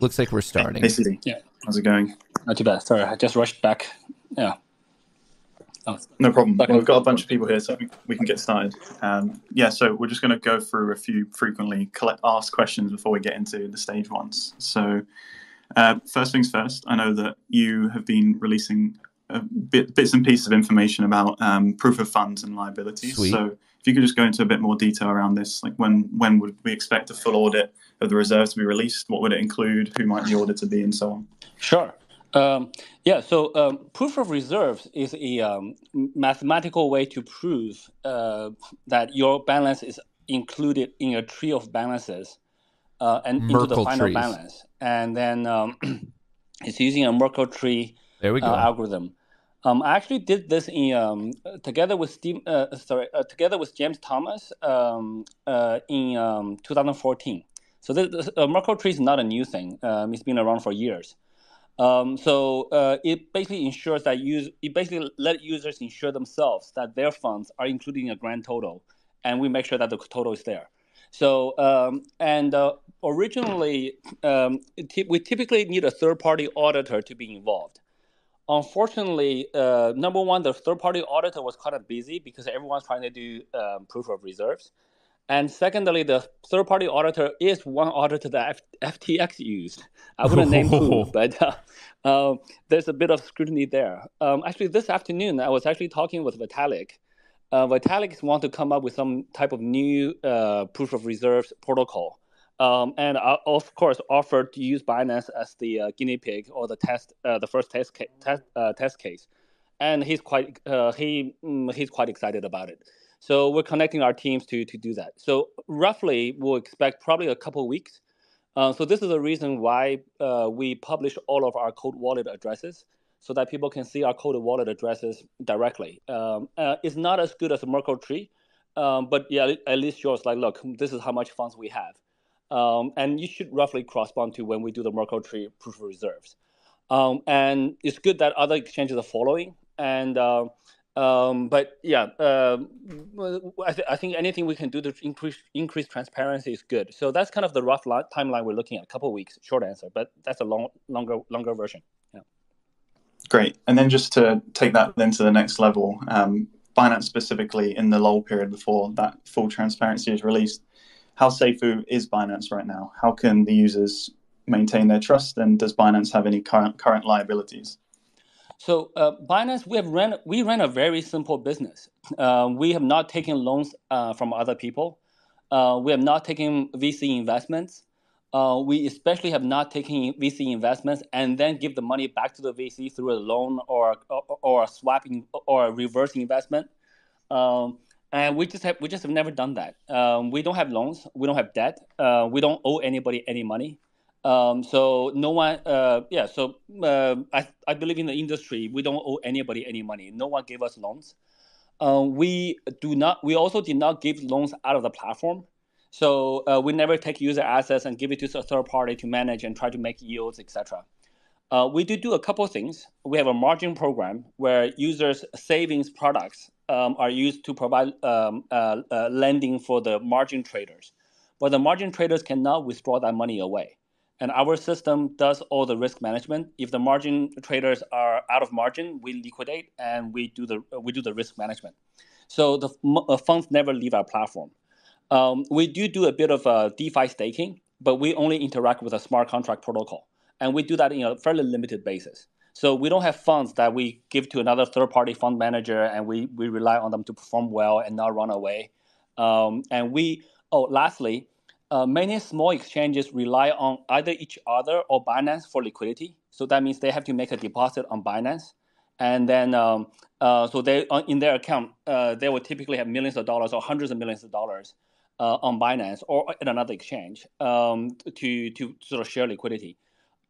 Looks like we're starting. Hey, CZ. Yeah. How's it going? Not too bad. Sorry, I just rushed back. Yeah. Oh, No problem. Well, we've got a bunch of people here, so we- we can get started. Um, yeah, so we're just going to go through a few frequently collect, asked questions before we get into the stage ones. So, uh, first things first, I know that you have been releasing uh, bit, bits and pieces of information about um, proof of funds and liabilities. Sweet. So, if you could just go into a bit more detail around this, like when when would we expect a full audit of the reserves to be released? What would it include? Who might the auditor be, and so on? Sure. Um, yeah, so um, proof of reserves is a um, mathematical way to prove uh, that your balance is included in a tree of balances uh, and into the final trees. balance. And then um, it's using a Merkle tree There we go. uh, algorithm. Um, I actually did this in um, together with Steve, uh, sorry, uh, together with James Thomas um, uh, in um, 2014. So this, uh, Merkle tree is not a new thing. Um, it's been around for years. Um, so uh, it basically ensures that use it basically let users ensure themselves that their funds are included in a grand total, and we make sure that the total is there. So um, and uh, originally um, ty- we typically need a third-party auditor to be involved. Unfortunately, uh, number one, the third-party auditor was kind of busy because everyone's trying to do um, proof of reserves. And secondly, the third-party auditor is one auditor that F- FTX used. I wouldn't name who, but uh, uh, there's a bit of scrutiny there. Um, actually, this afternoon, I was actually talking with Vitalik. Uh, Vitalik wants to come up with some type of new uh, proof of reserves protocol, um, and I, of course, offered to use Binance as the uh, guinea pig or the test, uh, the first test ca- test, uh, test case. And he's quite uh, he mm, he's quite excited about it. So we're connecting our teams to to do that. So roughly, we'll expect probably a couple weeks. Uh, so this is the reason why uh, we publish all of our cold wallet addresses so that people can see our cold wallet addresses directly. Um, uh, it's not as good as a Merkle tree, um, but yeah, at least shows like, look, this is how much funds we have. Um, and you should roughly correspond to when we do the Merkle tree proof of reserves. Um, and it's good that other exchanges are following. And uh, um, but yeah, um, I, th- I think anything we can do to increase increase transparency is good. So that's kind of the rough li- timeline we're looking at. A couple weeks, short answer, but that's a long, longer, longer version. Yeah. Great. And then just to take that then to the next level, um, Binance specifically in the lull period before that full transparency is released, how safe is Binance right now? How can the users maintain their trust? And does Binance have any current current liabilities? So uh, Binance, we have ran we ran a very simple business. Uh, we have not taken loans uh, from other people. Uh, we have not taken VC investments. Uh, we especially have not taken VC investments and then give the money back to the VC through a loan or or, or a swapping or a reverse investment. Um, and we just have we just have never done that. Um, we don't have loans. We don't have debt. Uh, we don't owe anybody any money. Um, so no one, uh, yeah. So uh, I, I believe in the industry, we don't owe anybody any money. No one gave us loans. Um, we do not. We also did not give loans out of the platform. So uh, we never take user assets and give it to a third party to manage and try to make yields, etc. Uh, we do do a couple things. We have a margin program where users' savings products um, are used to provide um, uh, uh, lending for the margin traders, but the margin traders cannot withdraw that money away and our system does all the risk management. If the margin traders are out of margin, we liquidate and we do the we do the risk management. So the uh, funds never leave our platform. Um, we do do a bit of uh, DeFi staking, but we only interact with a smart contract protocol. and we do that in a fairly limited basis. So we don't have funds that we give to another third-party fund manager, and we we rely on them to perform well and not run away. Um, and we oh, lastly, uh, many small exchanges rely on either each other or Binance for liquidity. So that means they have to make a deposit on Binance, and then um, uh, so they uh, in their account uh, they will typically have millions of dollars or hundreds of millions of dollars uh, on Binance or at another exchange um, to to sort of share liquidity.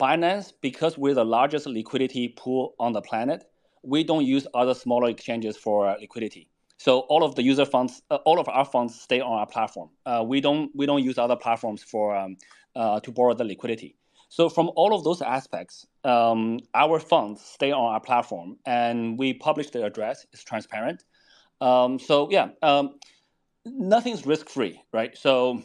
Binance, because we're the largest liquidity pool on the planet, we don't use other smaller exchanges for liquidity. So all of the user funds, uh, all of our funds stay on our platform. Uh, we don't we don't use other platforms for um, uh, to borrow the liquidity. So from all of those aspects, um, our funds stay on our platform, and we publish the address. It's transparent. Um, so yeah, um, nothing's risk free, right? So.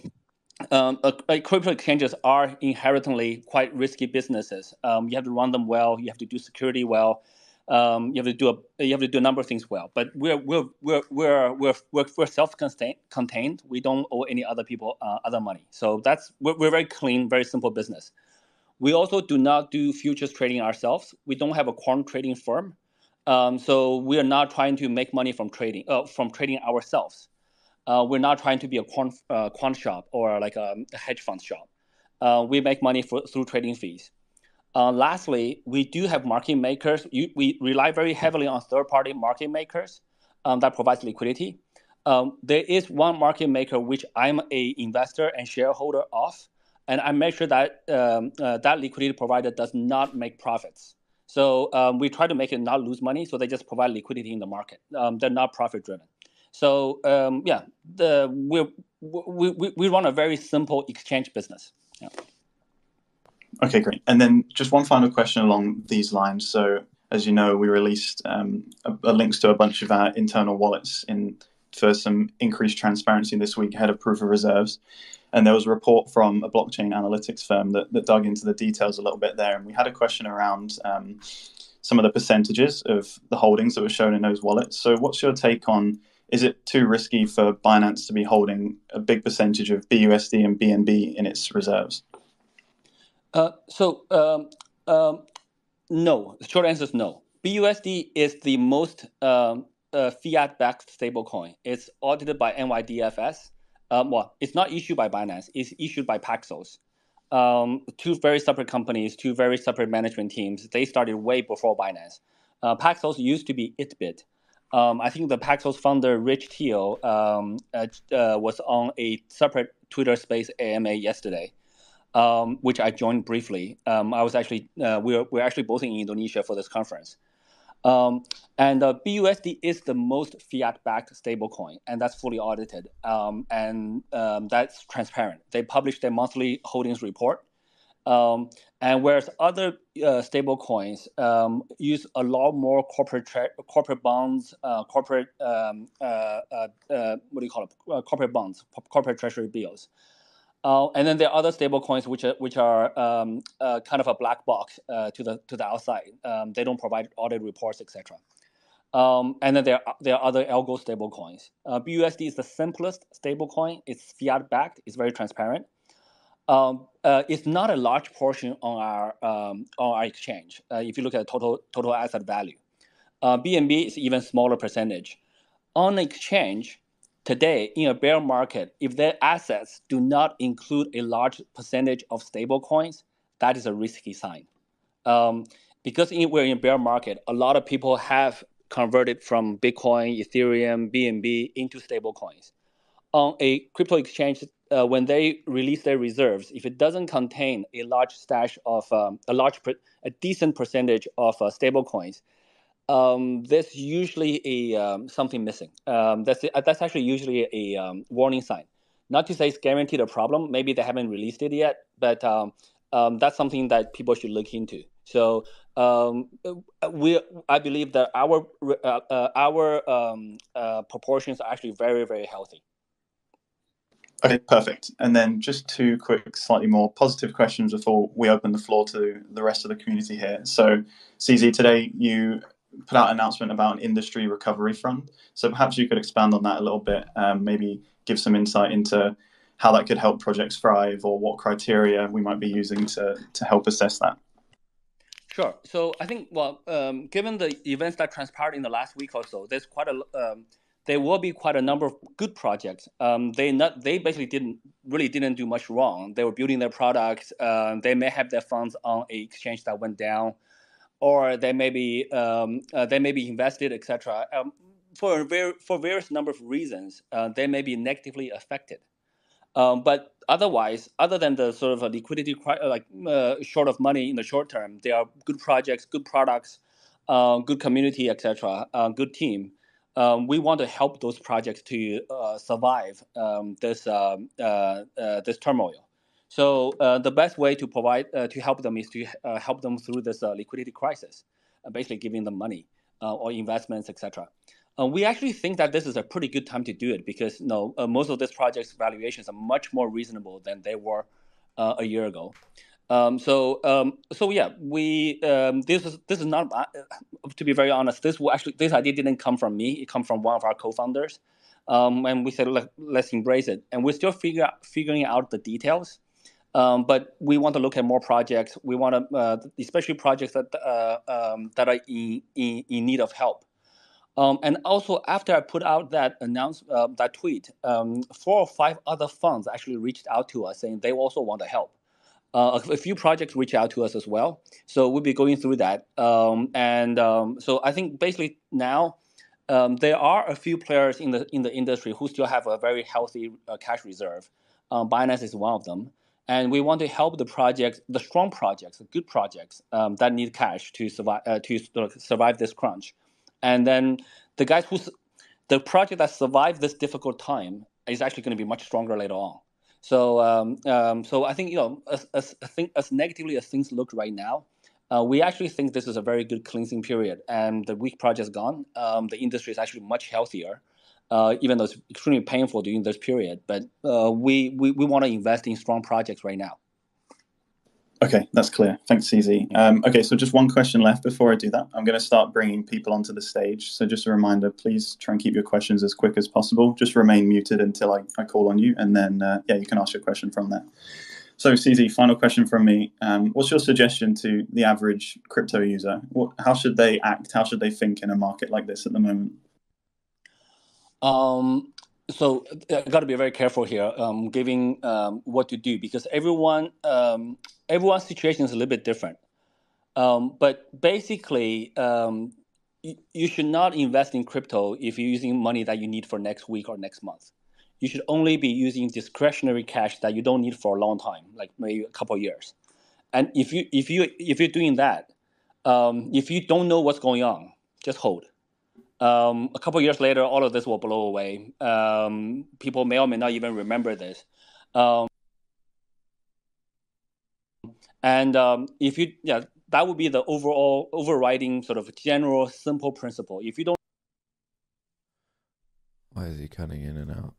Um, crypto exchanges are inherently quite risky businesses. Um, you have to run them well. You have to do security well. Um, you have to do a you have to do a number of things well. But we're we're we're we're we're, we're, self-contained. We don't owe any other people uh, other money. So that's we're, we're very clean, very simple business. We also do not do futures trading ourselves. We don't have a quant trading firm. Um, so we are not trying to make money from trading uh, from trading ourselves. Uh, we're not trying to be a quant, uh, quant shop or like a, a hedge fund shop. Uh, we make money for, through trading fees. Uh, lastly, we do have market makers. You, we rely very heavily on third-party market makers um, that provides liquidity. Um, there is one market maker which I'm a investor and shareholder of, and I make sure that um, uh, that liquidity provider does not make profits. So um, we try to make it not lose money, so they just provide liquidity in the market. Um, they're not profit driven. So um, yeah, the we, we we run a very simple exchange business. Yeah. Okay, great. And then just one final question along these lines. So, as you know, we released um, a, a links to a bunch of our internal wallets in for some increased transparency this week ahead of proof of reserves. And there was a report from a blockchain analytics firm that, that dug into the details a little bit there. And we had a question around um, some of the percentages of the holdings that were shown in those wallets. So, what's your take on? Is it too risky for Binance to be holding a big percentage of BUSD and BNB in its reserves? Uh, so um, um, no. The short answer is no. BUSD is the most um, uh, fiat-backed stablecoin. It's audited by NYDFS. Um, well, it's not issued by Binance. It's issued by Paxos. Um, two very separate companies, two very separate management teams. They started way before Binance. Uh, Paxos used to be Itbit. Um, I think the Paxos founder Rich Teo um, uh, uh, was on a separate Twitter Space AMA yesterday um, which I joined briefly. Um, I was actually uh, we are we're actually both in Indonesia for this conference. Um, and uh, BUSD is the most fiat-backed stablecoin, and that's fully audited, um, and um, that's transparent. They publish their monthly holdings report, um, and whereas other uh, stablecoins um, use a lot more corporate tra- corporate bonds, uh, corporate um, uh, uh, uh, what do you call it? corporate bonds, corporate treasury bills. Uh, and then there are other stable coins which are which are um, uh, kind of a black box uh, to the to the outside. Um, they don't provide audit reports, etc. Um, and then there are, there are other algo stable coins. Uh, BUSD is the simplest stable coin. It's fiat backed. It's very transparent. Um, uh, it's not a large portion on our um, on our exchange. Uh, if you look at total total asset value, BNB is even smaller percentage. On exchange, Today, in a bear market, if their assets do not include a large percentage of stable coins, that is a risky sign. Um, because in, we're in a bear market, a lot of people have converted from Bitcoin, Ethereum, BNB into stable coins. On a crypto exchange, uh, when they release their reserves, if it doesn't contain a large stash of um, a large, a decent percentage of uh, stable coins, um, there's usually a um, something missing. Um, that's that's actually usually a um, warning sign. Not to say it's guaranteed a problem. Maybe they haven't released it yet, but um, um, that's something that people should look into. So we, I believe that our uh, uh, our uh, proportions are actually very very healthy. Okay, perfect. And then just two quick, slightly more positive questions before we open the floor to the rest of the community here. So, CZ, today you put out an announcement about an industry recovery fund. So perhaps you could expand on that a little bit, um, maybe give some insight into how that could help projects thrive or what criteria we might be using to, to help assess that. Sure. So I think, well, um, given the events that transpired in the last week or so, there's quite a um, there will be quite a number of good projects. Um, they not they basically didn't really didn't do much wrong. They were building their products. Uh, they may have their funds on a exchange that went down, or they may be um, uh, they may be invested, etc. Um, for for various number of reasons, uh, they may be negatively affected. Um, but otherwise, other than the sort of a liquidity, like uh, short of money in the short term, there are good projects, good products, uh, good community, etc. Uh, good team um, we want to help those projects to uh, survive um, this uh, uh, uh this turmoil. So uh, the best way to provide uh, to help them is to help them through this liquidity crisis, basically giving them money or investments, etc. we actually think that this is a pretty good time to do it because you know, most of these projects' valuations are much more reasonable than they were a year ago. Um, so um, so yeah, we um, this is this is not uh, to be very honest. This actually this idea didn't come from me. It come from one of our co-founders, um, and we said Let, us embrace it. And we're still figure figuring out the details. Um, but we want to look at more projects. We want to, uh, especially projects that uh, um, that are in, in, in need of help. and also, after I put out that announce uh, that tweet, four or five other funds actually reached out to us saying they also want to help uh, a, few projects reach out to us as well. So we'll be going through that. Um, and um, so I think basically now um, there are a few players in the in the industry who still have a very healthy uh, cash reserve. Um, Binance is one of them. And we want to help the projects, the strong projects, the good projects um, that need cash to survive uh, to survive this crunch. And then the guys who the project that survived this difficult time is actually going to be much stronger later on. So, um, um, so I think you know, as, as, as negatively as things look right now, uh, we actually think this is a very good cleansing period, and the weak project's gone. Um, the industry is actually much healthier, uh, even though it's extremely painful during this period. But uh, we we, we want to invest in strong projects right now. Okay, that's clear. Thanks, CZ. Um, okay, so just one question left before I do that. I'm going to start bringing people onto the stage. So just a reminder, please try and keep your questions as quick as possible. Just remain muted until I, I call on you, and then uh, yeah, you can ask your question from there. So CZ, final question from me. Um, what's your suggestion to the average crypto user? What, how should they act? How should they think in a market like this at the moment? Um, so I got to be very careful here, um, giving um, what to do because everyone um, everyone's situation is a little bit different. Um, but basically, um, you, you should not invest in crypto if you're using money that you need for next week or next month. You should only be using discretionary cash that you don't need for a long time, like maybe a couple years. And if you if you if you're doing that, um, if you don't know what's going on, just hold. Um, a couple years later, all of this will blow away. Um, people may or may not even remember this. Um, and um, if you, yeah, that would be the overall overriding sort of general simple principle. If you don't, why is he cutting in and out?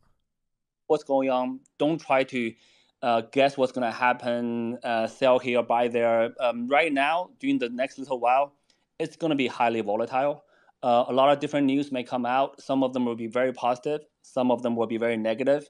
What's going on? Don't try to uh, guess what's going to happen. Uh, sell here, buy there. Um, right now, during the next little while, it's going to be highly volatile. Uh, a lot of different news may come out. Some of them will be very positive. Some of them will be very negative.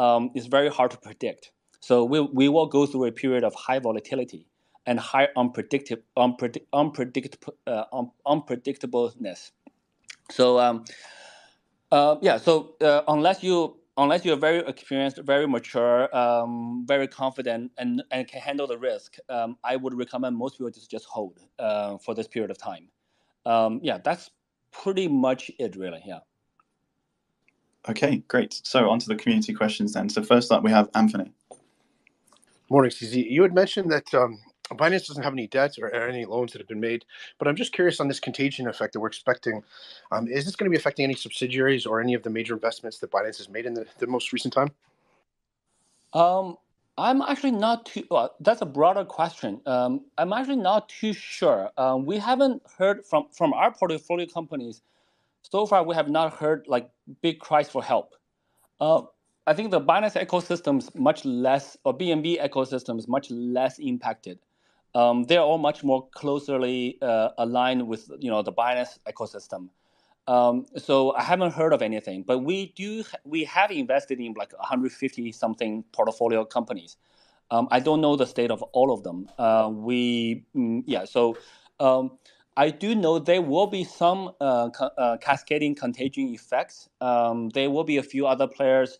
Um, it's very hard to predict. So we, we will go through a period of high volatility and high unpredictable unpredict, unpredictable uh, un, unpredictableness. So um, uh, yeah, so uh, unless you unless you're very experienced, very mature, um, very confident, and, and can handle the risk, um, I would recommend most people to just hold uh, for this period of time. Um, yeah, that's pretty much it, really. Yeah. Okay, great. So on to the community questions then. So first up, we have Anthony. Morning, CZ. You had mentioned that um, Binance doesn't have any debts or any loans that have been made, but I'm just curious on this contagion effect that we're expecting. Um, is this going to be affecting any subsidiaries or any of the major investments that Binance has made in the, the most recent time? Um, I'm actually not too. Well, that's a broader question. Um, I'm actually not too sure. Um, we haven't heard from from our portfolio companies so far. We have not heard like big cries for help. Uh, I think the Binance ecosystem is much less, or BNB ecosystem is much less impacted um, they're all much more closely uh, aligned with you know the Binance ecosystem. Um, so I haven't heard of anything, but we do we have invested in like 150 something portfolio companies. Um, I don't know the state of all of them. Uh, we mm, yeah, so um, I do know there will be some uh, uh, cascading contagion effects. Um, there will be a few other players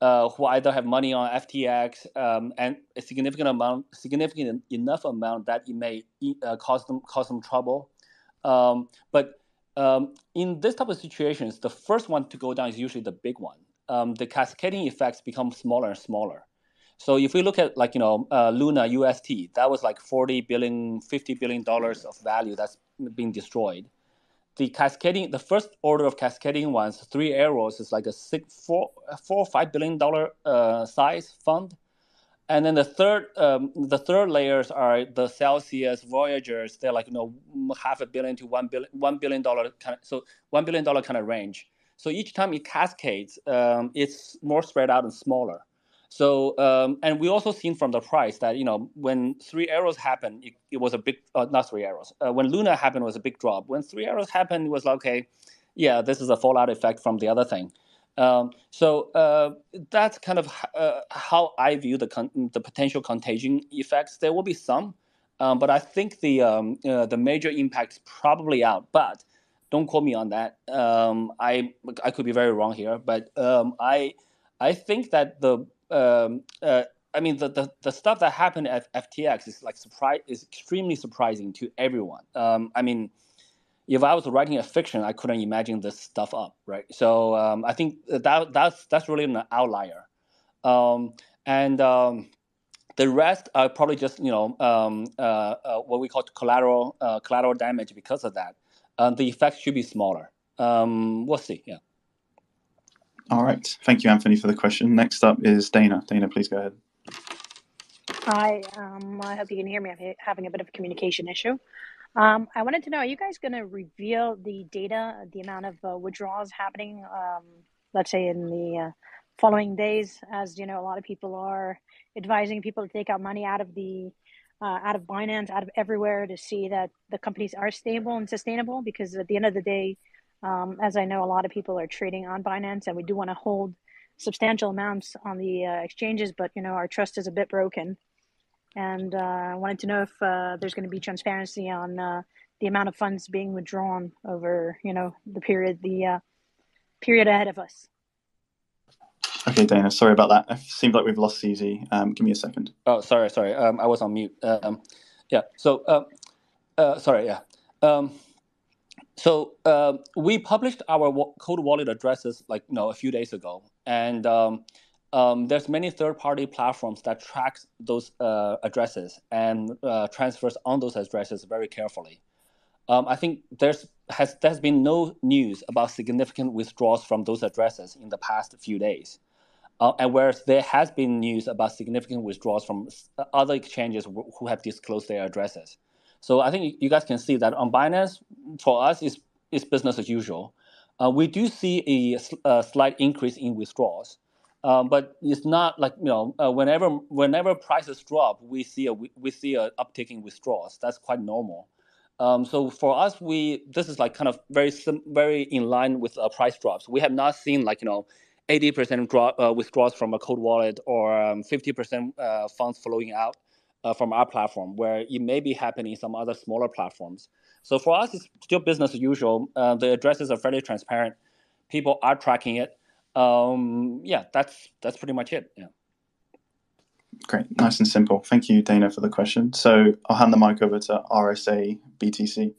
uh, who either have money on FTX um, and a significant amount, significant enough amount that it may uh, cause them cause them trouble. Um, but um, in this type of situations, the first one to go down is usually the big one. Um, the cascading effects become smaller and smaller. So if we look at like you know uh, Luna UST, that was like 40 billion, 50 billion dollars of value that's being destroyed the cascading, the first order of cascading ones, three arrows is like a six, four, four or five billion dollar uh, size fund, and then the third, um, the third layers are the Celsius Voyagers. They're like you know half a billion to one billion, one billion dollar kind of, so one billion dollar kind of range. So each time it cascades, um, it's more spread out and smaller. So um, and we also seen from the price that you know when three arrows happened, it, it was a big uh, not three arrows. Uh, when Luna happened, was a big drop. When three arrows happened, it was like okay, yeah, this is a fallout effect from the other thing. Um, so uh, that's kind of uh, how I view the con- the potential contagion effects. There will be some, um, but I think the um, uh, the major impact is probably out. But don't quote me on that. Um, I I could be very wrong here, but um, I I think that the um, uh, I mean, the, the, the stuff that happened at FTX is like surprise is extremely surprising to everyone. Um, I mean, if I was writing a fiction, I couldn't imagine this stuff up, right? So um, I think that that's that's really an outlier, um, and um, the rest are probably just you know um, uh, uh, what we call collateral uh, collateral damage because of that. Uh, the effects should be smaller. Um, we'll see. Yeah. All right. Thank you, Anthony, for the question. Next up is Dana. Dana, please go ahead. Hi. Um, I hope you can hear me. I'm having a bit of a communication issue. Um, I wanted to know: Are you guys going to reveal the data, the amount of uh, withdrawals happening? Um, let's say in the uh, following days, as you know, a lot of people are advising people to take out money out of the uh, out of Binance, out of everywhere, to see that the companies are stable and sustainable. Because at the end of the day, um, as I know, a lot of people are trading on Binance, and we do want to hold substantial amounts on the uh, exchanges, but you know our trust is a bit broken, and uh, I wanted to know if uh, there's going to be transparency on uh, the amount of funds being withdrawn over you know the period the uh, period ahead of us. Okay, Dana, sorry about that. It seems like we've lost CZ. Um, give me a second. Oh, sorry, sorry. Um, I was on mute. Um, yeah. So, um, uh, sorry. Yeah. Um, so uh, we published our cold wallet addresses like you know a few days ago, and um, um, there's many third-party platforms that track those uh, addresses and uh, transfers on those addresses very carefully. Um, I think there's has there's been no news about significant withdrawals from those addresses in the past few days, uh, and whereas there has been news about significant withdrawals from other exchanges who have disclosed their addresses. So I think you guys can see that on Binance, for us, it's, it's business as usual. Uh, we do see a, a, slight increase in withdrawals. Um, but it's not like you know uh, whenever whenever prices drop, we see a we, see a uptick in withdrawals. That's quite normal. Um, so for us, we this is like kind of very sim- very in line with uh, price drops. We have not seen like you know 80% drop uh, withdrawals from a cold wallet or um, 50% uh, funds flowing out uh, from our platform, where it may be happening in some other smaller platforms. So for us, it's still business as usual. Uh, the addresses are fairly transparent. People are tracking it. Um, yeah, that's that's pretty much it. Yeah. Great, nice and simple. Thank you, Dana, for the question. So I'll hand the mic over to RSA BTC.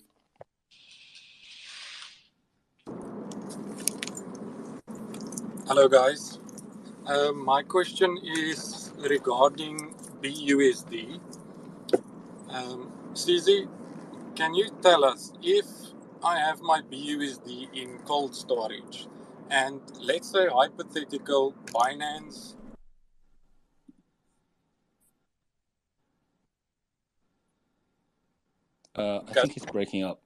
Hello, guys. Um, my question is regarding BUSD. Um, CZ, can you tell us if I have my BUSD in cold storage and let's say hypothetical Binance Uh, I think it's breaking up.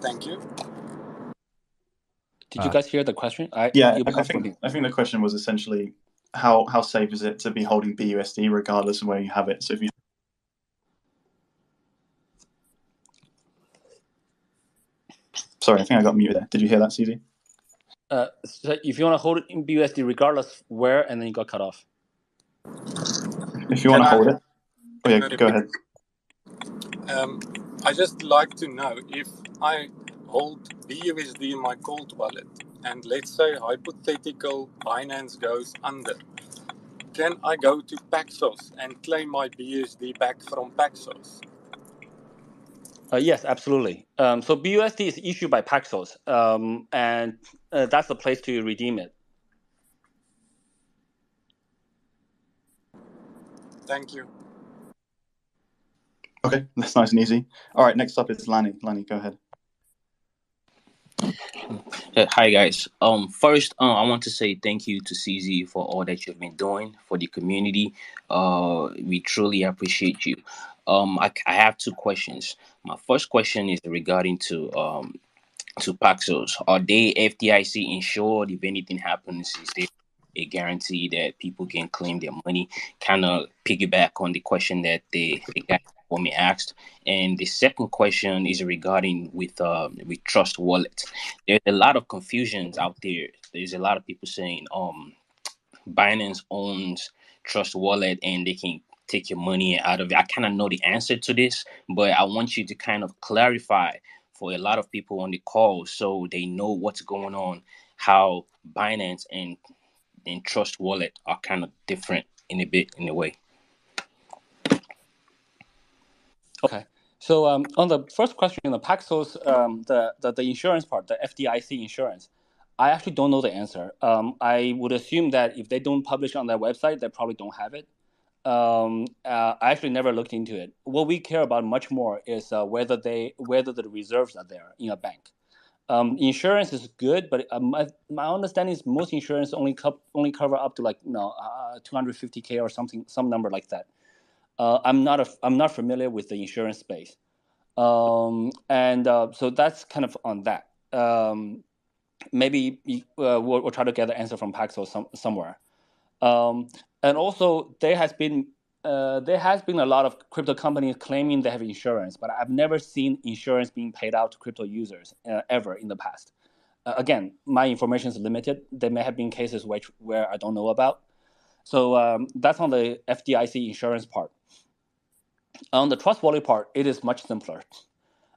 Thank you. Did you guys hear the question? I, Yeah, I, I think. I think the question was essentially how how safe is it to be holding BUSD regardless of where you have it. So if you Sorry, I think I got muted there. Did you hear that, CZ? Uh, so if you want to hold it in BUSD, regardless where, and then you got cut off. If you want to Can I- hold it. Oh yeah, go ahead. Um, I just like to know if I hold BUSD in my cold wallet and let's say hypothetical Binance goes under, can I go to Paxos and claim my BUSD back from Paxos? Uh, yes, absolutely. Um, so BUSD is issued by Paxos, um, and uh, that's the place to redeem it. Thank you. Okay, that's nice and easy. All right, next up is Lani. Lani, go ahead. Hi guys. Um, first, uh, I want to say thank you to CZ for all that you've been doing for the community. Uh, we truly appreciate you. Um, I, I have two questions. My first question is regarding to um to Paxos. Are they FDIC insured? If anything happens, is there a guarantee that people can claim their money? Kind of piggyback on the question that the, for we asked. And the second question is regarding with uh, with Trust Wallet. There's a lot of confusions out there. There's a lot of people saying um Binance owns Trust Wallet and they can take your money out of it. I kind of know the answer to this, but I want you to kind of clarify for a lot of people on the call so they know what's going on, how Binance and and Trust Wallet are kind of different in a bit in a way. Okay. So um, on the first question, the Paxos, um, the, the the insurance part, the FDIC insurance, I actually don't know the answer. Um, I would assume that if they don't publish on their website, they probably don't have it. Um, uh, I actually never looked into it. What we care about much more is uh, whether they whether the reserves are there in a bank. Um, insurance is good, but uh, my, my understanding is most insurance only co- only cover up to like you know uh, 250k or something, some number like that. Uh, I'm not a, I'm not familiar with the insurance space, um, and uh, so that's kind of on that. Um, maybe uh, we'll, we'll try to get the answer from Paxos some, somewhere. Um, and also, there has been uh, there has been a lot of crypto companies claiming they have insurance, but I've never seen insurance being paid out to crypto users uh, ever in the past. Uh, again, my information is limited. There may have been cases which where I don't know about. So um, that's on the FDIC insurance part. On the Trust Wallet part, it is much simpler.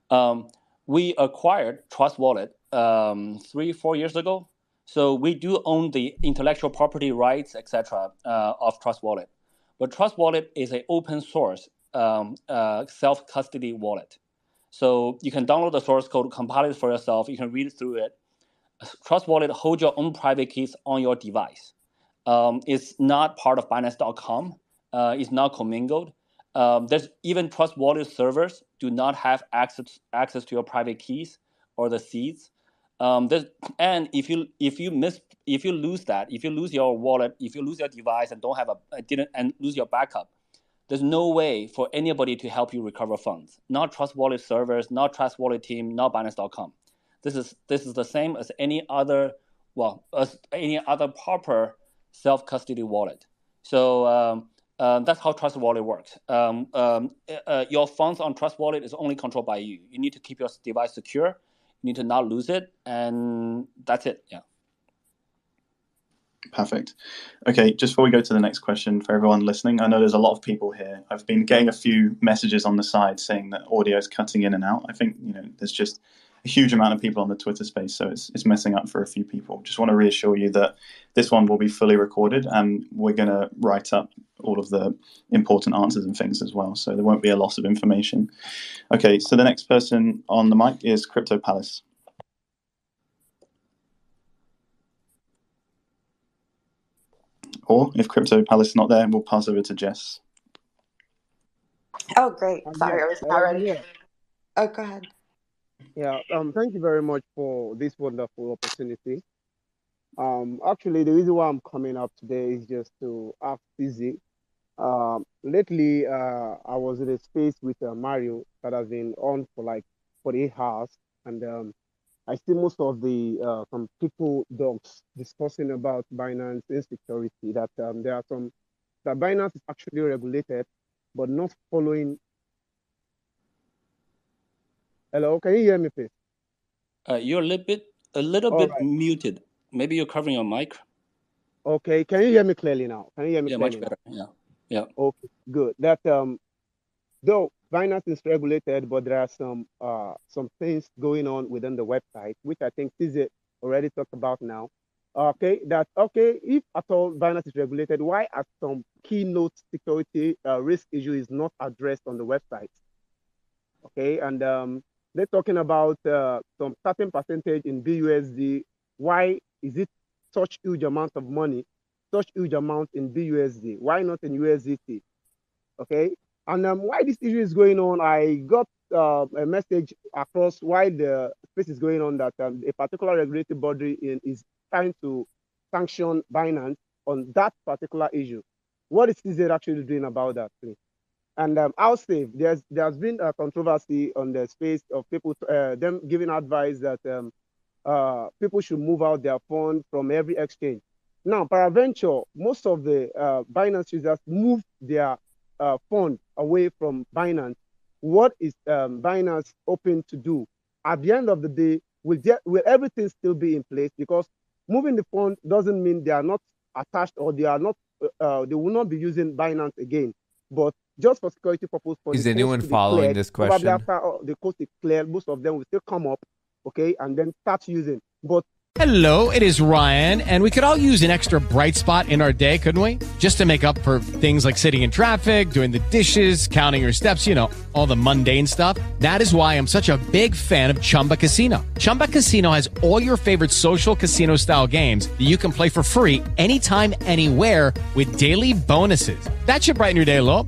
Um, we acquired Trust Wallet um, three, four years ago. So we do own the intellectual property rights, etc., uh, of Trust Wallet. But Trust Wallet is an open source um, uh, self custody wallet. So you can download the source code, compile it for yourself. You can read through it. Trust Wallet holds your own private keys on your device. Um, it's not part of Binance.com. Uh, it's not commingled. Um, there's even Trust Wallet servers do not have access access to your private keys or the seeds. Um, and if you if you miss if you lose that if you lose your wallet if you lose your device and don't have a didn't and lose your backup, there's no way for anybody to help you recover funds. Not Trust Wallet servers, not Trust Wallet team, not Binance.com. This is this is the same as any other well as any other proper self custody wallet. So um, uh, that's how Trust Wallet works. Um, um, uh, your funds on Trust Wallet is only controlled by you. You need to keep your device secure. You need to not lose it, and that's it. Yeah. Perfect. Okay, just before we go to the next question, for everyone listening, I know there's a lot of people here. I've been getting a few messages on the side saying that audio is cutting in and out. I think you know there's just a huge amount of people on the Twitter space, so it's it's messing up for a few people. Just want to reassure you that this one will be fully recorded, and we're going to write up all of the important answers and things as well, so there won't be a loss of information. Okay, so the next person on the mic is Crypto Palace. Or if Crypto Palace is not there, we'll pass over to Jess. Oh, great. I'm Sorry, here. I was not ready. Oh, go ahead. Yeah, um, thank you very much for this wonderful opportunity. Um, actually, the reason why I'm coming up today is just to ask CZ. Um, lately, uh, I was in a space with uh, Mario that has been on for like 48 hours, and um, I see most of the uh, some people docs discussing about Binance insecurity. That um, there are some that Binance is actually regulated, but not following. Hello, can you hear me, please? Uh, you're a little bit a little All bit right. muted. Maybe you're covering your mic. Okay, can you hear me clearly now? Can you hear me Yeah, clearly much now? better. Yeah, yeah. Okay, good. That um, though Binance is regulated, but there are some uh some things going on within the website, which I think CZ already talked about now. Okay, that okay. If at all Binance is regulated, why are some keynote security uh, risk issue is not addressed on the website? Okay, and um, they're talking about uh, some certain percentage in BUSD. Why is it such huge amount of money, such huge amount in BUSD? Why not in USDT? Okay, and um, why this issue is going on, I got uh, a message across why the space is going on that um, a particular regulatory body in, is trying to sanction Binance on that particular issue. What is CZ actually doing about that, please? And um, there's there's been a controversy on the space of people uh, them giving advice that um, uh, people should move out their fund from every exchange. Now, Paraventure, most of the uh, Binance users move their uh, fund away from Binance. What is um, Binance open to do? At the end of the day, will, there, will everything still be in place? Because moving the fund doesn't mean they are not attached or they are not uh, they will not be using Binance again. But just for security purpose, for Is the anyone following cleared, this Probably question? after uh, the codes is cleared, most of them will still come up, okay, and then start using. But Hello, it is Ryan, and we could all use an extra bright spot in our day, couldn't we? Just to make up for things like sitting in traffic, doing the dishes, counting your steps, you know, all the mundane stuff. That is why I'm such a big fan of Chumba Casino. Chumba Casino has all your favorite social casino style games that you can play for free anytime, anywhere with daily bonuses. That should brighten your day a little.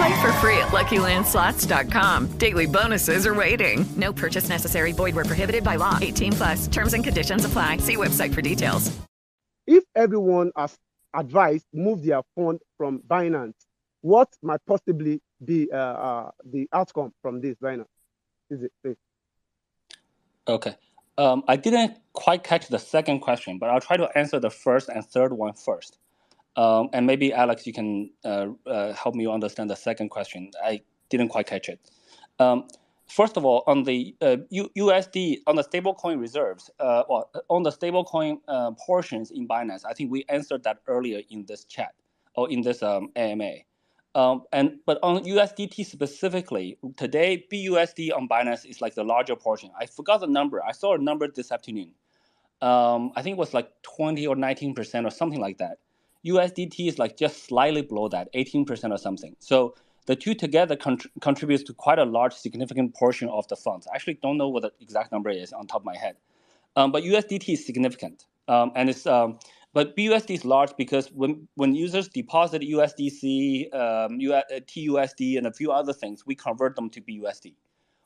Play for free at LuckyLandSlots.com. Daily bonuses are waiting. No purchase necessary. Void where prohibited by law. 18 plus. Terms and conditions apply. See website for details. if everyone has advised move their fund from Binance, what might possibly be uh, uh, the outcome from this Binance? Is it please? Okay. Um, I didn't quite catch the second question, but I'll try to answer the first and third one first. Um, and maybe Alex, you can uh, uh, help me understand the second question. I didn't quite catch it. Um, first of all, on the uh, U- USD on the stablecoin reserves, uh, well, on the stablecoin uh, portions in Binance, I think we answered that earlier in this chat or in this um, AMA. Um, and but on USDT specifically, today BUSD on Binance is like the larger portion. I forgot the number. I saw a number this afternoon. Um, I think it was like 20 or 19 percent or something like that. USDT is like just slightly below that, 18 percent or something. So the two together contr- contributes to quite a large, significant portion of the funds. I actually don't know what the exact number is on top of my head, um, but USDT is significant. Um, and it's um, but BUSD is large because when when users deposit USDC, um, uh, TUSD, and a few other things, we convert them to BUSD.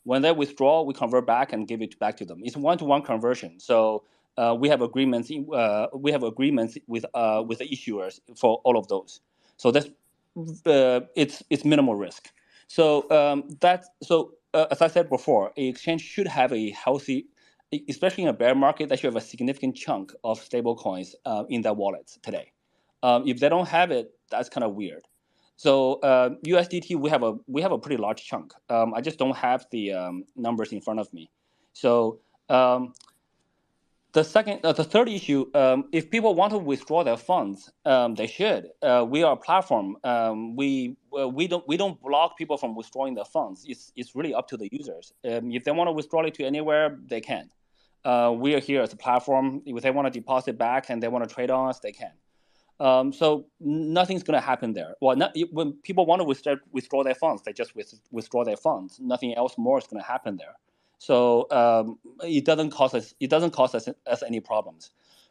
When they withdraw, we convert back and give it back to them. It's one to one conversion. So uh, we have agreements. Uh, we have agreements with uh, with the issuers for all of those. So that's uh, it's it's minimal risk. So um, that so uh, as I said before, a exchange should have a healthy, especially in a bear market, they should have a significant chunk of stable coins uh, in their wallets today. Um, if they don't have it, that's kind of weird. So USDT, we have a we have a pretty large chunk. Um, I just don't have the um, numbers in front of me. So um, the second, uh, the third issue, um, if people want to withdraw their funds, um, they should. Uh, we are a platform. Um, we uh, we don't we don't block people from withdrawing their funds. It's it's really up to the users. Um, if they want to withdraw it to anywhere, they can. Uh, we are here as a platform. If they want to deposit back and they want to trade on us, they can. Um, so nothing's going to happen there. Well, not, when people want to withdraw, withdraw their funds, they just with, withdraw their funds. Nothing else more is going to happen there. So um, it doesn't cause us it doesn't cause us, us any problems.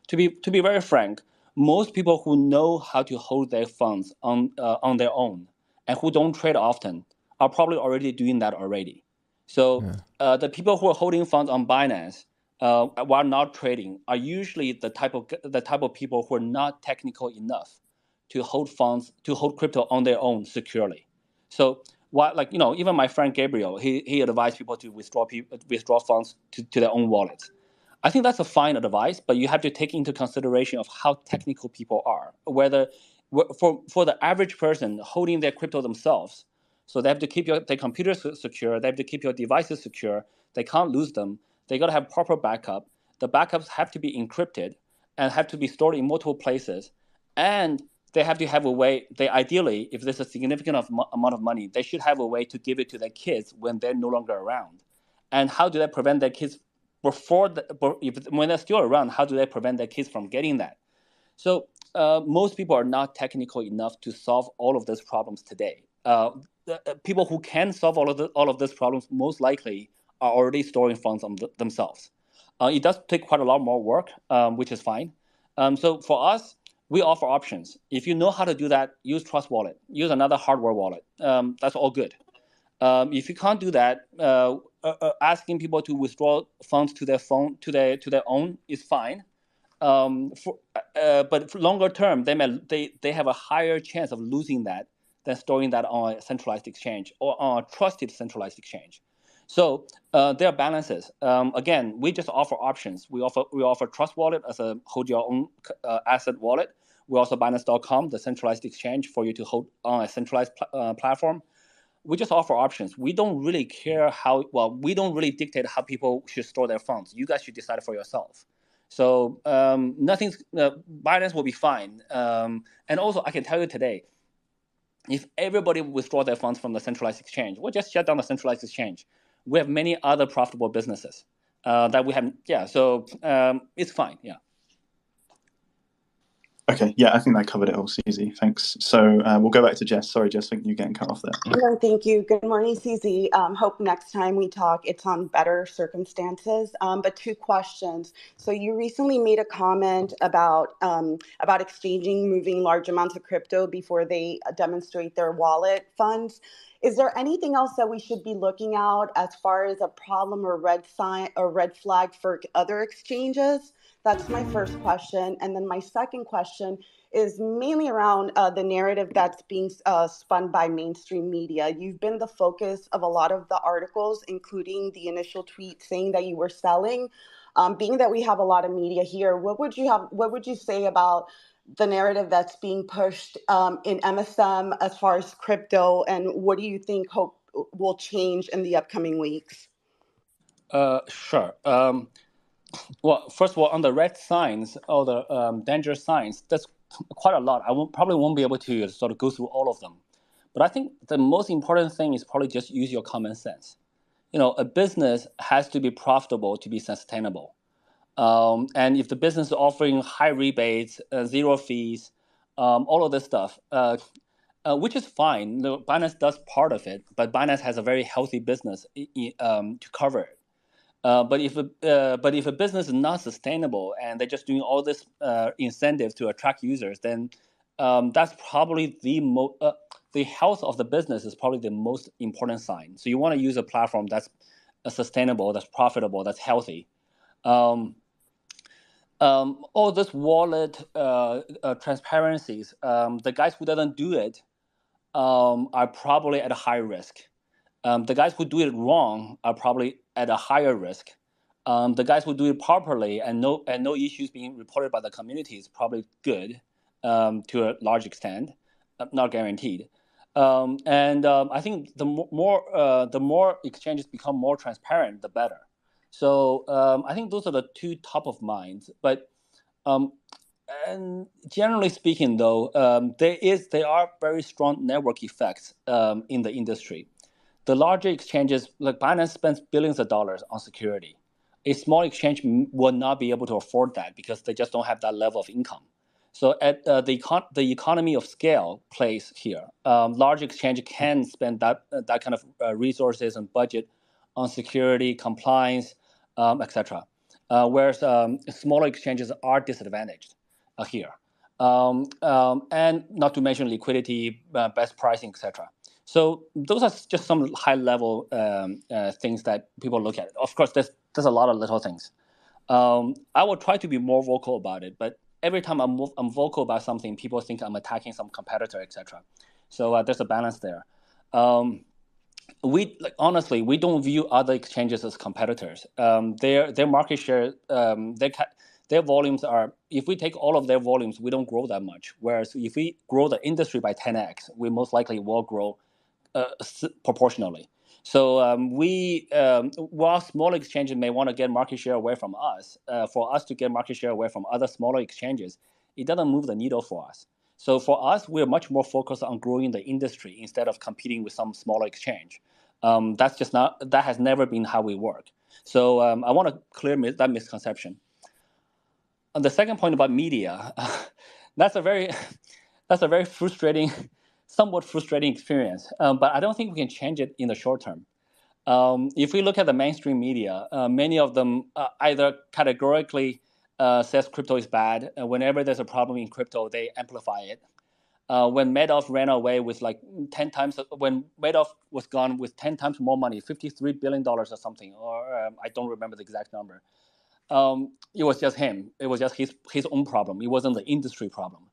To be to be very frank, most people who know how to hold their funds on uh, on their own and who don't trade often are probably already doing that already. So yeah. uh, the people who are holding funds on Binance uh, while not trading are usually the type of the type of people who are not technical enough to hold funds to hold crypto on their own securely. So like you know even my friend Gabriel he, he advised people to withdraw withdraw funds to, to their own wallets. I think that's a fine advice, but you have to take into consideration of how technical people are. Whether for for the average person holding their crypto themselves, so they have to keep your, their computers secure, they have to keep your devices secure. They can't lose them. They got to have proper backup. The backups have to be encrypted and have to be stored in multiple places, and they have to have a way. They ideally, if there's a significant of, amount of money, they should have a way to give it to their kids when they're no longer around. And how do they prevent their kids before the, if, when they're still around? How do they prevent their kids from getting that? So uh, most people are not technical enough to solve all of those problems today. Uh, the, uh, people who can solve all of the, all of those problems most likely are already storing funds on themselves. Uh, it does take quite a lot more work, um, which is fine. Um, so for us, we offer options. If you know how to do that, use Trust Wallet, use another hardware wallet. Um, that's all good. Um, if you can't do that, uh, uh, uh, asking people to withdraw funds to their phone to their to their own is fine. Um, for, uh, but for longer term, they may they, they have a higher chance of losing that than storing that on a centralized exchange or on a trusted centralized exchange. So uh, there are balances. Um, again, we just offer options. We offer we offer Trust Wallet as a hold your own uh, asset wallet. We also Binance.com, the centralized exchange for you to hold on a centralized pl- uh, platform. We just offer options. We don't really care how, well, we don't really dictate how people should store their funds. You guys should decide for yourself. So um, nothing's, uh, Binance will be fine. Um, and also, I can tell you today, if everybody withdraw their funds from the centralized exchange, we'll just shut down the centralized exchange. We have many other profitable businesses uh, that we have. Yeah, so um, it's fine. Yeah. Okay, yeah, I think that covered it all, CZ. Thanks. So uh, we'll go back to Jess. Sorry, Jess, I think you're getting cut off there. No, thank you. Good morning, CZ. Um, hope next time we talk, it's on better circumstances. Um, but two questions. So you recently made a comment about um, about exchanging, moving large amounts of crypto before they demonstrate their wallet funds. Is there anything else that we should be looking out as far as a problem or red sign or red flag for other exchanges? That's my first question. And then my second question is mainly around uh, the narrative that's being uh, spun by mainstream media. You've been the focus of a lot of the articles, including the initial tweet saying that you were selling. Um, being that we have a lot of media here, what would you have? What would you say about the narrative that's being pushed um, in MSM as far as crypto, and what do you think hope will change in the upcoming weeks? Uh, sure. Um, well, first of all, on the red signs or the um, danger signs, that's quite a lot. I won't, probably won't be able to sort of go through all of them. But I think the most important thing is probably just use your common sense. You know, a business has to be profitable to be sustainable. Um, and if the business is offering high rebates, uh, zero fees, um, all of this stuff, uh, uh, which is fine. The, Binance does part of it, but Binance has a very healthy business um, to cover it. Uh, but if a, uh, but if a business is not sustainable and they're just doing all this uh, incentives to attract users, then um, that's probably the mo- uh, the health of the business is probably the most important sign. So you want to use a platform that's sustainable, that's profitable, that's healthy. Um, um, all this wallet uh, uh, transparencies, um, the guys who doesn't do it um, are probably at a high risk. Um, the guys who do it wrong are probably at a higher risk. Um, the guys who do it properly and no and no issues being reported by the community is probably good um, to a large extent, uh, not guaranteed. And I think the more uh, the more exchanges become more transparent, the better. So um, I think those are the two top of minds. But um, and generally speaking, though, um, there is there are very strong network effects um, in the industry. The larger exchanges, like Binance, spends billions of dollars on security. A small exchange will not be able to afford that because they just don't have that level of income. So at uh, the econ- the economy of scale plays here. Um, large exchange can spend that uh, that kind of uh, resources and budget on security, compliance, um, etc. Uh, whereas um, smaller exchanges are disadvantaged uh, here, um, um, and not to mention liquidity, uh, best pricing, etc. So those are just some high level um, things that people look at. Of course, there's there's a lot of little things. Um, I will try to be more vocal about it, but every time I'm, I'm vocal about something, people think I'm attacking some competitor, etc. So uh, there's a balance there. Um, we like honestly, we don't view other exchanges as competitors. Um, their their market share, um, their their volumes are. If we take all of their volumes, we don't grow that much. Whereas if we grow the industry by 10x, we most likely will grow uh, proportionally. So um, we, um, while small exchanges may want to get market share away from us, uh, for us to get market share away from other smaller exchanges, it doesn't move the needle for us. So for us, we're much more focused on growing the industry instead of competing with some smaller exchange. Um, that's just not that has never been how we work. So um, I want to clear that misconception. And the second point about media, that's a very that's a very frustrating somewhat frustrating experience, um, but I don't think we can change it in the short term. Um, if we look at the mainstream media, uh, many of them uh, either categorically uh, says crypto is bad. whenever there's a problem in crypto, they amplify it. Uh, when Madoff ran away with like 10 times, when Madoff was gone with 10 times more money, $53 billion or something, or um, I don't remember the exact number, um, it was just him. It was just his, his own problem. It wasn't the industry problem.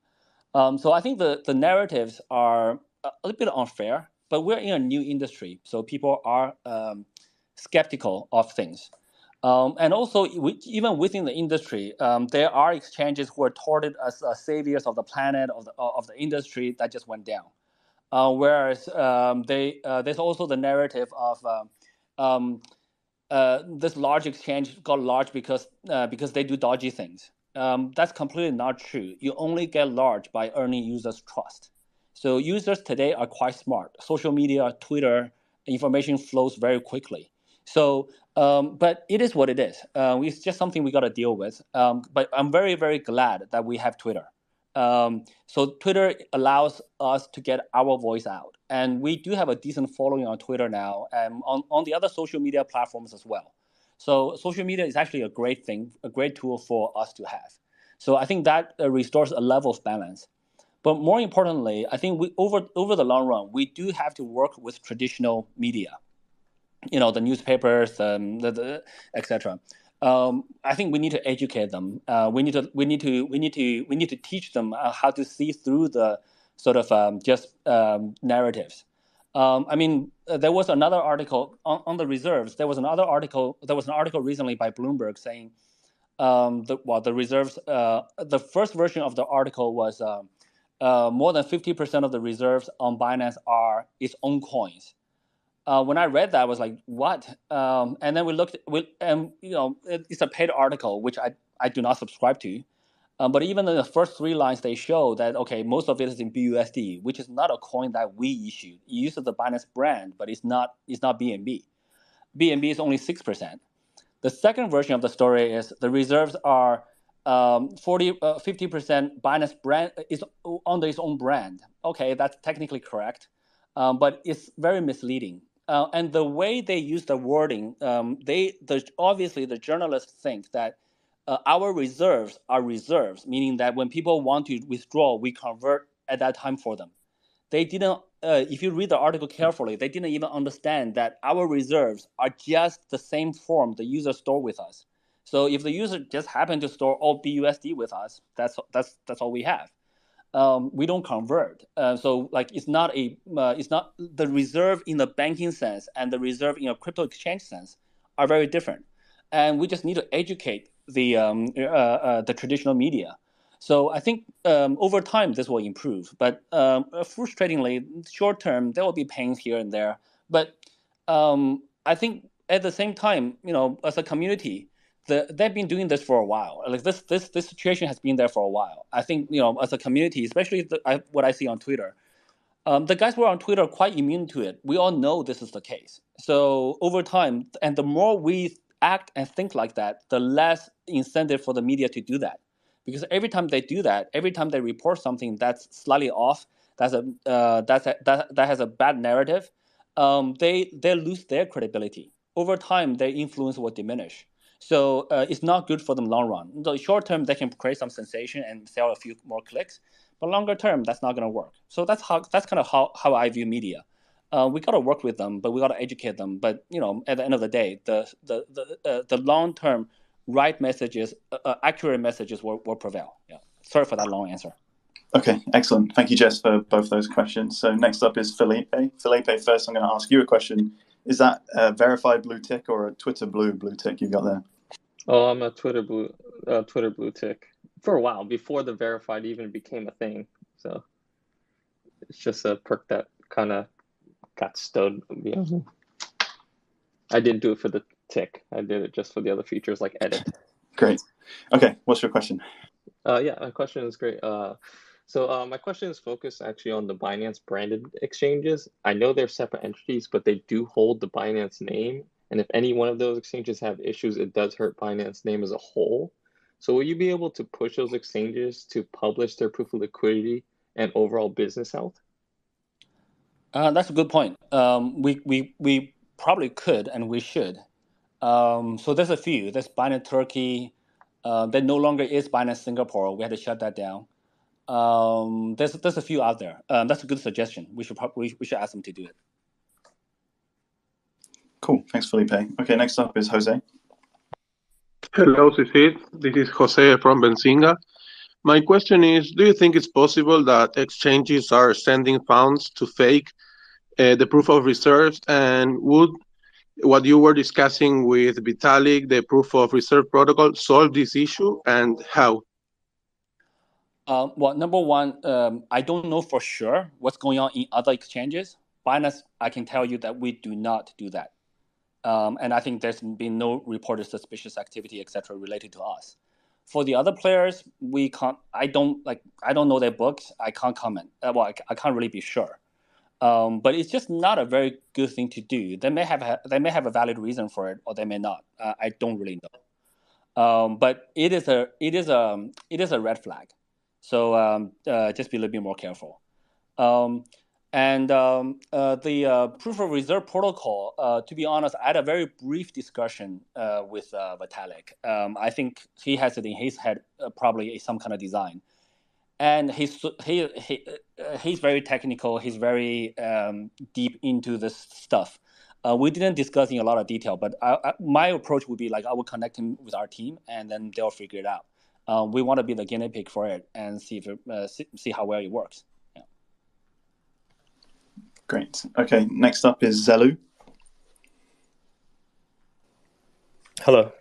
Um, so I think the, the narratives are a little bit unfair, but we're in a new industry, so people are um, skeptical of things. Um, and also, even within the industry, um, there are exchanges who are touted as uh, saviors of the planet, of the, of the industry that just went down. Uh, whereas um, they, uh, there's also the narrative of um, um, uh, this large exchange got large because, uh, because they do dodgy things um, that's completely not true. You only get large by earning users' trust. So users today are quite smart. Social media, Twitter, information flows very quickly. So, um, but it is what it is. Uh, it's just something we got to deal with. Um, but I'm very, very glad that we have Twitter. Um, so Twitter allows us to get our voice out, and we do have a decent following on Twitter now, and on, on the other social media platforms as well. So social media is actually a great thing, a great tool for us to have. So I think that uh, restores a level of balance. But more importantly, I think we over over the long run, we do have to work with traditional media, you know, the newspapers, um, the, the etc. Um, I think we need to educate them. Uh, we need to we need to we need to we need to teach them uh, how to see through the sort of um, just um, narratives. Um, I mean, uh, there was another article on, on the reserves. There was another article. There was an article recently by Bloomberg saying, um, the, well, the reserves. Uh, the first version of the article was uh, uh more than fifty percent of the reserves on Binance are its own coins. Uh, when I read that, I was like, "What?" Um, and then we looked. We, and you know, it, it's a paid article, which I I do not subscribe to. Um, but even in the first three lines, they show that okay, most of it is in BUSD, which is not a coin that we issued. It uses the Binance brand, but it's not it's not BNB. BNB is only six percent. The second version of the story is the reserves are um, 40, uh, 50% Binance brand is under its own brand. Okay, that's technically correct, um, but it's very misleading. Uh, and the way they use the wording, um, they the obviously the journalists think that uh, our reserves are reserves, meaning that when people want to withdraw, we convert at that time for them. They didn't. Uh, if you read the article carefully, they didn't even understand that our reserves are just the same form the user store with us. So if the user just happened to store all BUSD with us, that's that's that's all we have. Um, we don't convert. Uh, so like it's not a uh, it's not the reserve in the banking sense and the reserve in a crypto exchange sense are very different, and we just need to educate the um, uh, uh the traditional media. So I think um, over time this will improve, but um, frustratingly, short term there will be pains here and there. But um, I think at the same time, you know, as a community, the, they've been doing this for a while. Like this, this, this situation has been there for a while. I think you know, as a community, especially the, I, what I see on Twitter, um, the guys who are on Twitter are quite immune to it. We all know this is the case. So over time, and the more we act and think like that, the less incentive for the media to do that. Because every time they do that, every time they report something that's slightly off, that's a uh, that's a, that that has a bad narrative, um, they they lose their credibility. Over time, their influence will diminish. So uh, it's not good for them long run. The short term, they can create some sensation and sell a few more clicks, but longer term, that's not going to work. So that's how that's kind of how, how I view media. Uh, we got to work with them, but we got to educate them. But you know, at the end of the day, the the the, uh, the long term right messages, uh, uh, accurate messages will, will prevail. Yeah. Sorry for that long answer. Okay, excellent. Thank you, Jess, for both those questions. So next up is Felipe. Felipe, first I'm going to ask you a question. Is that a verified blue tick or a Twitter blue blue tick you got there? Oh, I'm a Twitter blue, uh, Twitter blue tick for a while before the verified even became a thing. So it's just a perk that kind of got stowed. You know. I didn't do it for the tick. I did it just for the other features like edit. Great. Okay, what's your question? Uh, yeah, my question is great. Uh, so uh, my question is focused actually on the Binance branded exchanges. I know they're separate entities, but they do hold the Binance name. And if any one of those exchanges have issues, it does hurt Binance name as a whole. So will you be able to push those exchanges to publish their proof of liquidity and overall business health? Uh, that's a good point. Um, we, we, we probably could and we should. Um, so there's a few. There's Binance Turkey. Uh, there no longer is Binance Singapore. We had to shut that down. Um, there's there's a few out there. Um, that's a good suggestion. We should probably we should ask them to do it. Cool. Thanks, Felipe. Okay, next up is Jose. Hello, CZ. This is Jose from Benzinga. My question is Do you think it's possible that exchanges are sending funds to fake uh, the proof of reserves? And would what you were discussing with Vitalik, the proof of reserve protocol, solve this issue and how? Um, well, number one, um, I don't know for sure what's going on in other exchanges. Binance, I can tell you that we do not do that. Um, and I think there's been no reported suspicious activity, etc., related to us. For the other players, we can't. I don't like. I don't know their books. I can't comment. Uh, well, I, I, can't really be sure. Um, but it's just not a very good thing to do. They may have a, they may have a valid reason for it, or they may not. Uh, I don't really know. Um, but it is a it is a it is a red flag. So um, uh, just be a little bit more careful. Um, and um, uh, the uh, proof of reserve protocol, uh, to be honest, I had a very brief discussion uh, with uh, Vitalik. Um, I think he has it in his head, uh, probably some kind of design. And he's, he, he, he's very technical, he's very um, deep into this stuff. we didn't discuss in a lot of detail, but I, I, my approach would be like I would connect him with our team and then they'll figure it out. Uh, we want to be the guinea pig for it and see, if it, uh, see, see how well it works. Great. Okay, next up is Zelu. Hello.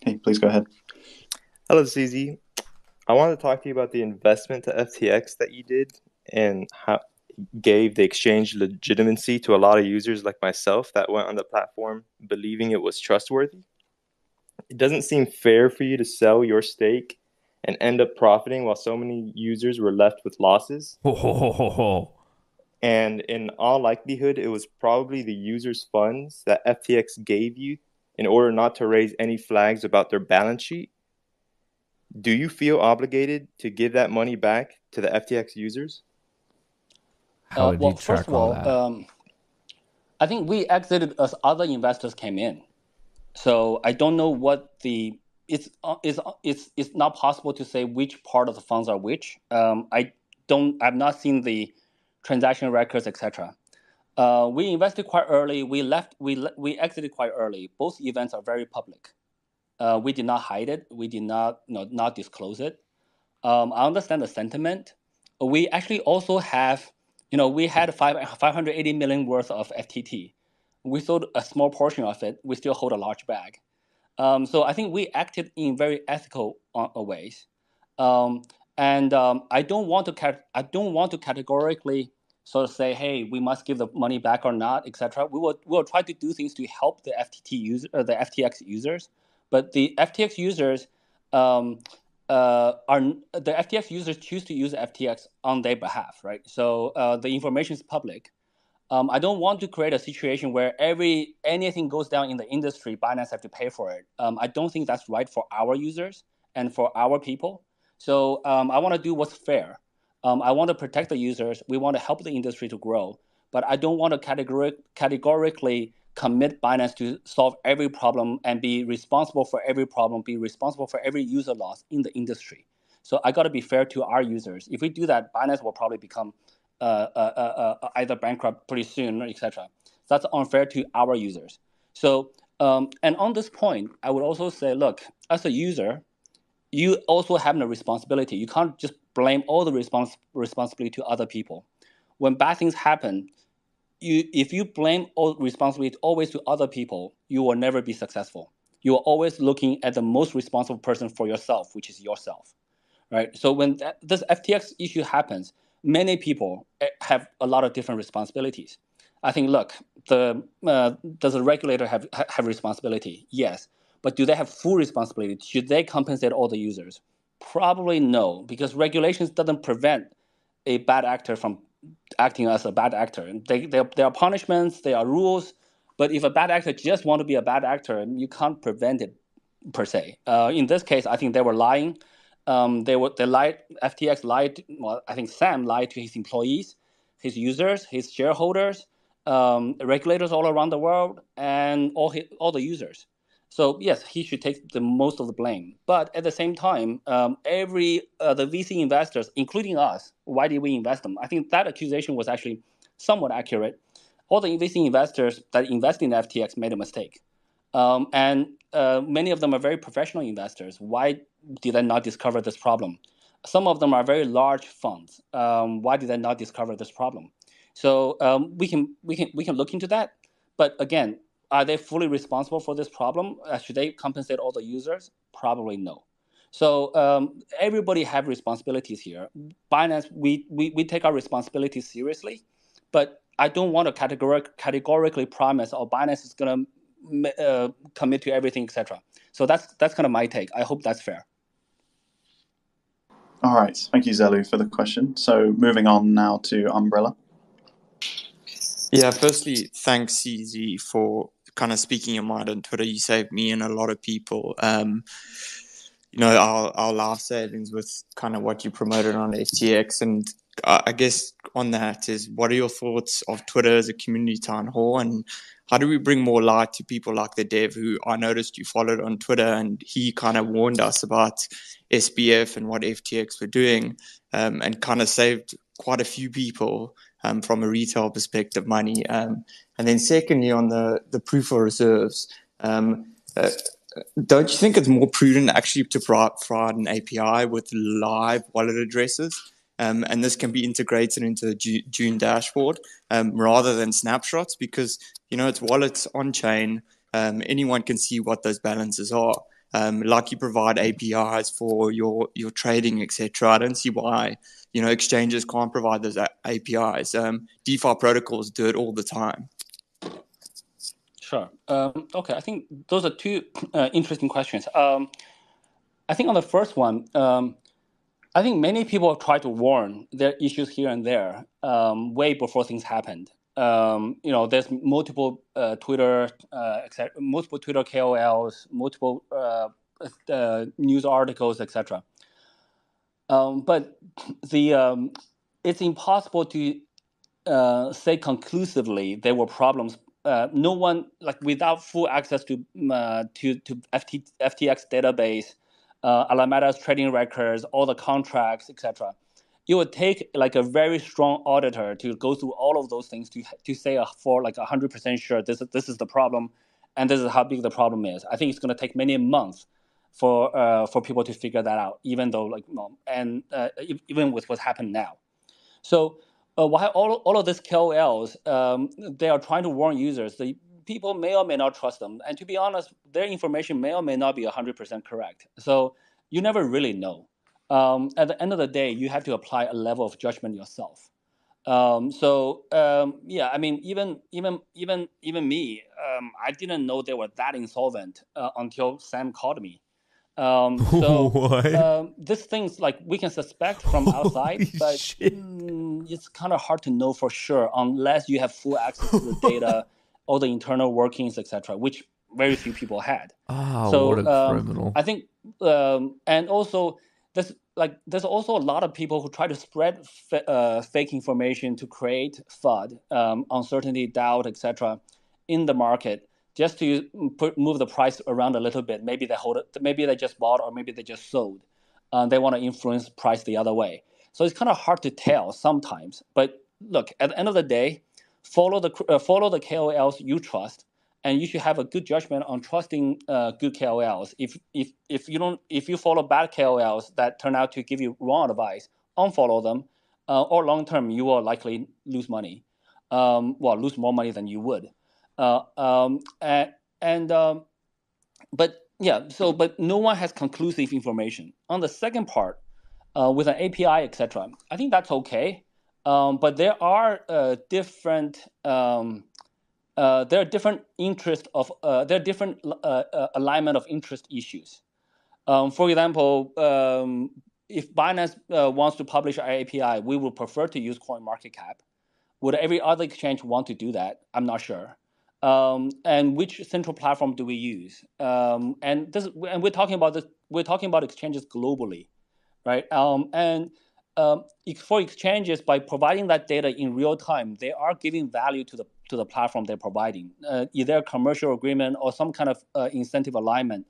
Hey, please go ahead. Hello, CZ. I wanted to talk to you about the investment to FTX that you did and how gave the exchange legitimacy to a lot of users like myself that went on the platform believing it was trustworthy. It doesn't seem fair for you to sell your stake and end up profiting while so many users were left with losses. Ho, ho, ho, and in all likelihood, it was probably the users' funds that FTX gave you in order not to raise any flags about their balance sheet. Do you feel obligated to give that money back to the FTX users? How uh, would well, you track first of all, all that? um, I think we exited as other investors came in. So I don't know what the it's uh, it's uh, it's it's not possible to say which part of the funds are which. Um, I don't. I've not seen the transaction records, etc. Uh, we invested quite early. We left. We we exited quite early. Both events are very public. Uh, we did not hide it. We did not you know, not disclose it. Um, I understand the sentiment. We actually also have, you know, we had five, 580 million worth of FTT. We sold a small portion of it. We still hold a large bag. Um, so I think we acted in very ethical uh, ways. Um, and um, I don't want to I don't want to categorically sort of say, hey, we must give the money back or not, etc. We will we will try to do things to help the FTT user, uh, the FTX users, but the FTX users um, uh, are the FTX users choose to use FTX on their behalf, right? So uh, the information is public. Um, I don't want to create a situation where every anything goes down in the industry, Binance have to pay for it. Um, I don't think that's right for our users and for our people. So um, I want to do what's fair. Um, I want to protect the users. We want to help the industry to grow, but I don't want to categoric, categorically commit Binance to solve every problem and be responsible for every problem, be responsible for every user loss in the industry. So I got to be fair to our users. If we do that, Binance will probably become Uh, uh, uh, either bankrupt pretty soon, etc. That's unfair to our users. So, um, and on this point, I would also say, look, as a user, you also have a responsibility. You can't just blame all the respons- responsibility to other people. When bad things happen, you if you blame all responsibility always to other people, you will never be successful. You are always looking at the most responsible person for yourself, which is yourself, right? So when that, this FTX issue happens, many people eh, have a lot of different responsibilities. I think, look, the uh, does the regulator have have responsibility? Yes, but do they have full responsibility? Should they compensate all the users? Probably no, because regulations doesn't prevent a bad actor from acting as a bad actor. They, they, there are punishments, there are rules, but if a bad actor just want to be a bad actor, you can't prevent it per se. Uh, in this case, I think they were lying. Um, they were they lied. FTX lied. Well, I think Sam lied to his employees, his users, his shareholders, um, regulators all around the world, and all his, all the users. So yes, he should take the most of the blame. But at the same time, um, every uh, the VC investors, including us, why did we invest them? I think that accusation was actually somewhat accurate. All the VC investors that invest in FTX made a mistake, um, and uh, many of them are very professional investors. Why did they not discover this problem? Some of them are very large funds. Um, why did they not discover this problem? So um, we can we can we can look into that. But again, are they fully responsible for this problem? Uh, should they compensate all the users? Probably no. So um, everybody have responsibilities here. Binance, we, we, we take our responsibilities seriously, but I don't want to categoric, categorically promise, oh, Binance is going to uh, commit to everything, etc. So that's that's kind of my take. I hope that's fair. All right, thank you, Zelu, for the question. So moving on now to Umbrella. Yeah, firstly, thanks, CZ, for kind of speaking your mind on Twitter. You saved me and a lot of people. Um, you know, our, our life savings with kind of what you promoted on FTX. And I guess on that is what are your thoughts of Twitter as a community town hall and how do we bring more light to people like the dev who I noticed you followed on Twitter and he kind of warned us about SBF and what FTX were doing um, and kind of saved quite a few people um, from a retail perspective money. Um, and then secondly, on the, the proof of reserves, um, uh, don't you think it's more prudent actually to provide an API with live wallet addresses? Um, and this can be integrated into the Dune dashboard um, rather than snapshots because you know it's wallets on chain. Um, anyone can see what those balances are. Um, like you provide APIs for your your trading, etc. I don't see why you know exchanges can't provide those APIs. Um, DeFi protocols do it all the time. Sure. Um, okay, I think those are two uh, interesting questions. Um, I think on the first one, um, I think many people have tried to warn their issues here and there um, way before things happened. Um, you know, there's multiple uh, Twitter, uh, multiple Twitter KOLs, multiple uh, uh, news articles, etc. Um, but the it's impossible to uh, say conclusively there were problems uh, no one like without full access to to to FT, FTX database, uh, Alameda's trading records, all the contracts, etc. It would take like a very strong auditor to go through all of those things to to say uh, for like hundred percent sure this is this is the problem, and this is how big the problem is. I think it's going to take many months for uh, for people to figure that out, even though like and uh, even with what's happened now. So uh, while all, all of these KOLs, um, they are trying to warn users. The people may or may not trust them, and to be honest, their information may or may not be hundred percent correct. So you never really know. Um, at the end of the day, you have to apply a level of judgment yourself. Um, so um, yeah, I mean, even even even even me, um, I didn't know they were that insolvent uh, until Sam called me. Um, so um, these things like we can suspect from outside, but mm, it's kind of hard to know for sure unless you have full access to the data, all the internal workings, etc., which very few people had. Ah, so what a um, criminal. I think, um, and also there's like there's also a lot of people who try to spread fa- uh, fake information to create FUD, um, uncertainty, doubt, etc., in the market just to put, move the price around a little bit. Maybe they hold it, maybe they just bought, or maybe they just sold. Uh, they want to influence price the other way. So it's kind of hard to tell sometimes. But look, at the end of the day, follow the uh, follow the KOLs you trust, and you should have a good judgment on trusting uh, good KOLs. If if if you don't if you follow bad KOLs that turn out to give you wrong advice, unfollow them, uh, or long term you will likely lose money. Um, well, lose more money than you would. Uh, um, and and um, but yeah, so but no one has conclusive information on the second part uh, with an API, etc. I think that's okay, um, but there are uh, different. Um, uh, there are different interest of uh, there are different uh, uh, alignment of interest issues. Um, for example, um, if Binance uh, wants to publish our API, we would prefer to use CoinMarketCap. Would every other exchange want to do that? I'm not sure. Um, and which central platform do we use? Um, and this, and we're talking about this. We're talking about exchanges globally, right? And um, for exchanges, by providing that data in real time, they are giving value to the to the platform they're providing, uh, either a commercial agreement or some kind of uh, incentive alignment,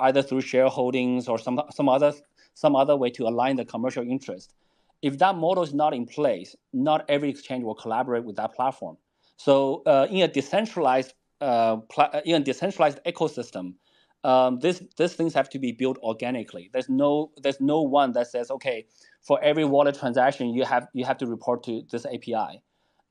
either through shareholdings or some some other some other way to align the commercial interest. If that model is not in place, not every exchange will collaborate with that platform. So uh, in a decentralized uh, in a decentralized ecosystem, um, this these things have to be built organically. There's no there's no one that says okay for every wallet transaction you have you have to report to this API,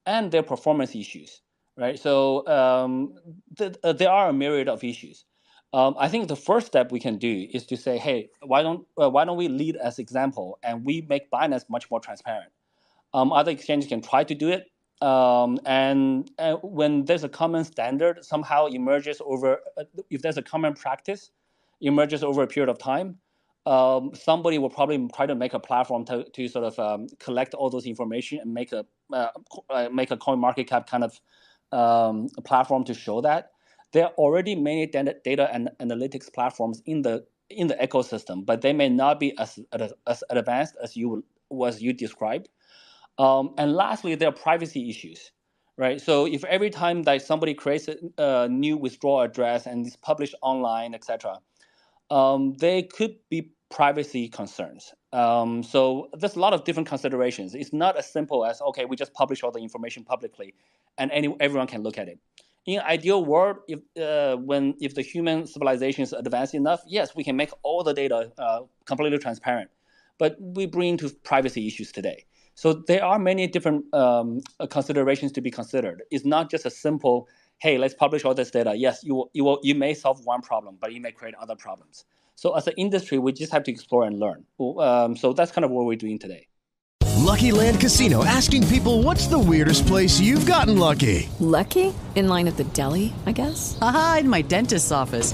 and their performance issues, right? So um, th- uh, there are a myriad of issues. Um, I think the first step we can do is to say, hey, why don't uh, why don't we lead as example and we make Binance much more transparent. Um, other exchanges can try to do it, um, and, when there's a common standard somehow emerges over uh, if there's a common practice emerges over a period of time um, somebody will probably try to make a platform to, to sort of um, collect all those information and make a uh, uh, make a CoinMarketCap kind of um, platform to show that. There are already many data, data and analytics platforms in the in the ecosystem but they may not be as as, as advanced as you was you described um, and lastly, there are privacy issues, right? So if every time that somebody creates a, a new withdrawal address and it's published online, etc., um, there could be privacy concerns. Um, so there's a lot of different considerations. It's not as simple as okay, we just publish all the information publicly, and any, everyone can look at it. In ideal world, if uh, when if the human civilization is advanced enough, yes, we can make all the data uh, completely transparent. But we bring to privacy issues today. So there are many different um, uh, considerations to be considered. It's not just a simple, hey, let's publish all this data. Yes, you will, you will, you may solve one problem, but you may create other problems. So as an industry, we just have to explore and learn. Um, so that's kind of what we're doing today. Lucky Land Casino asking people what's the weirdest place you've gotten lucky? Lucky? In line at the deli, I guess? Aha, in my dentist's office.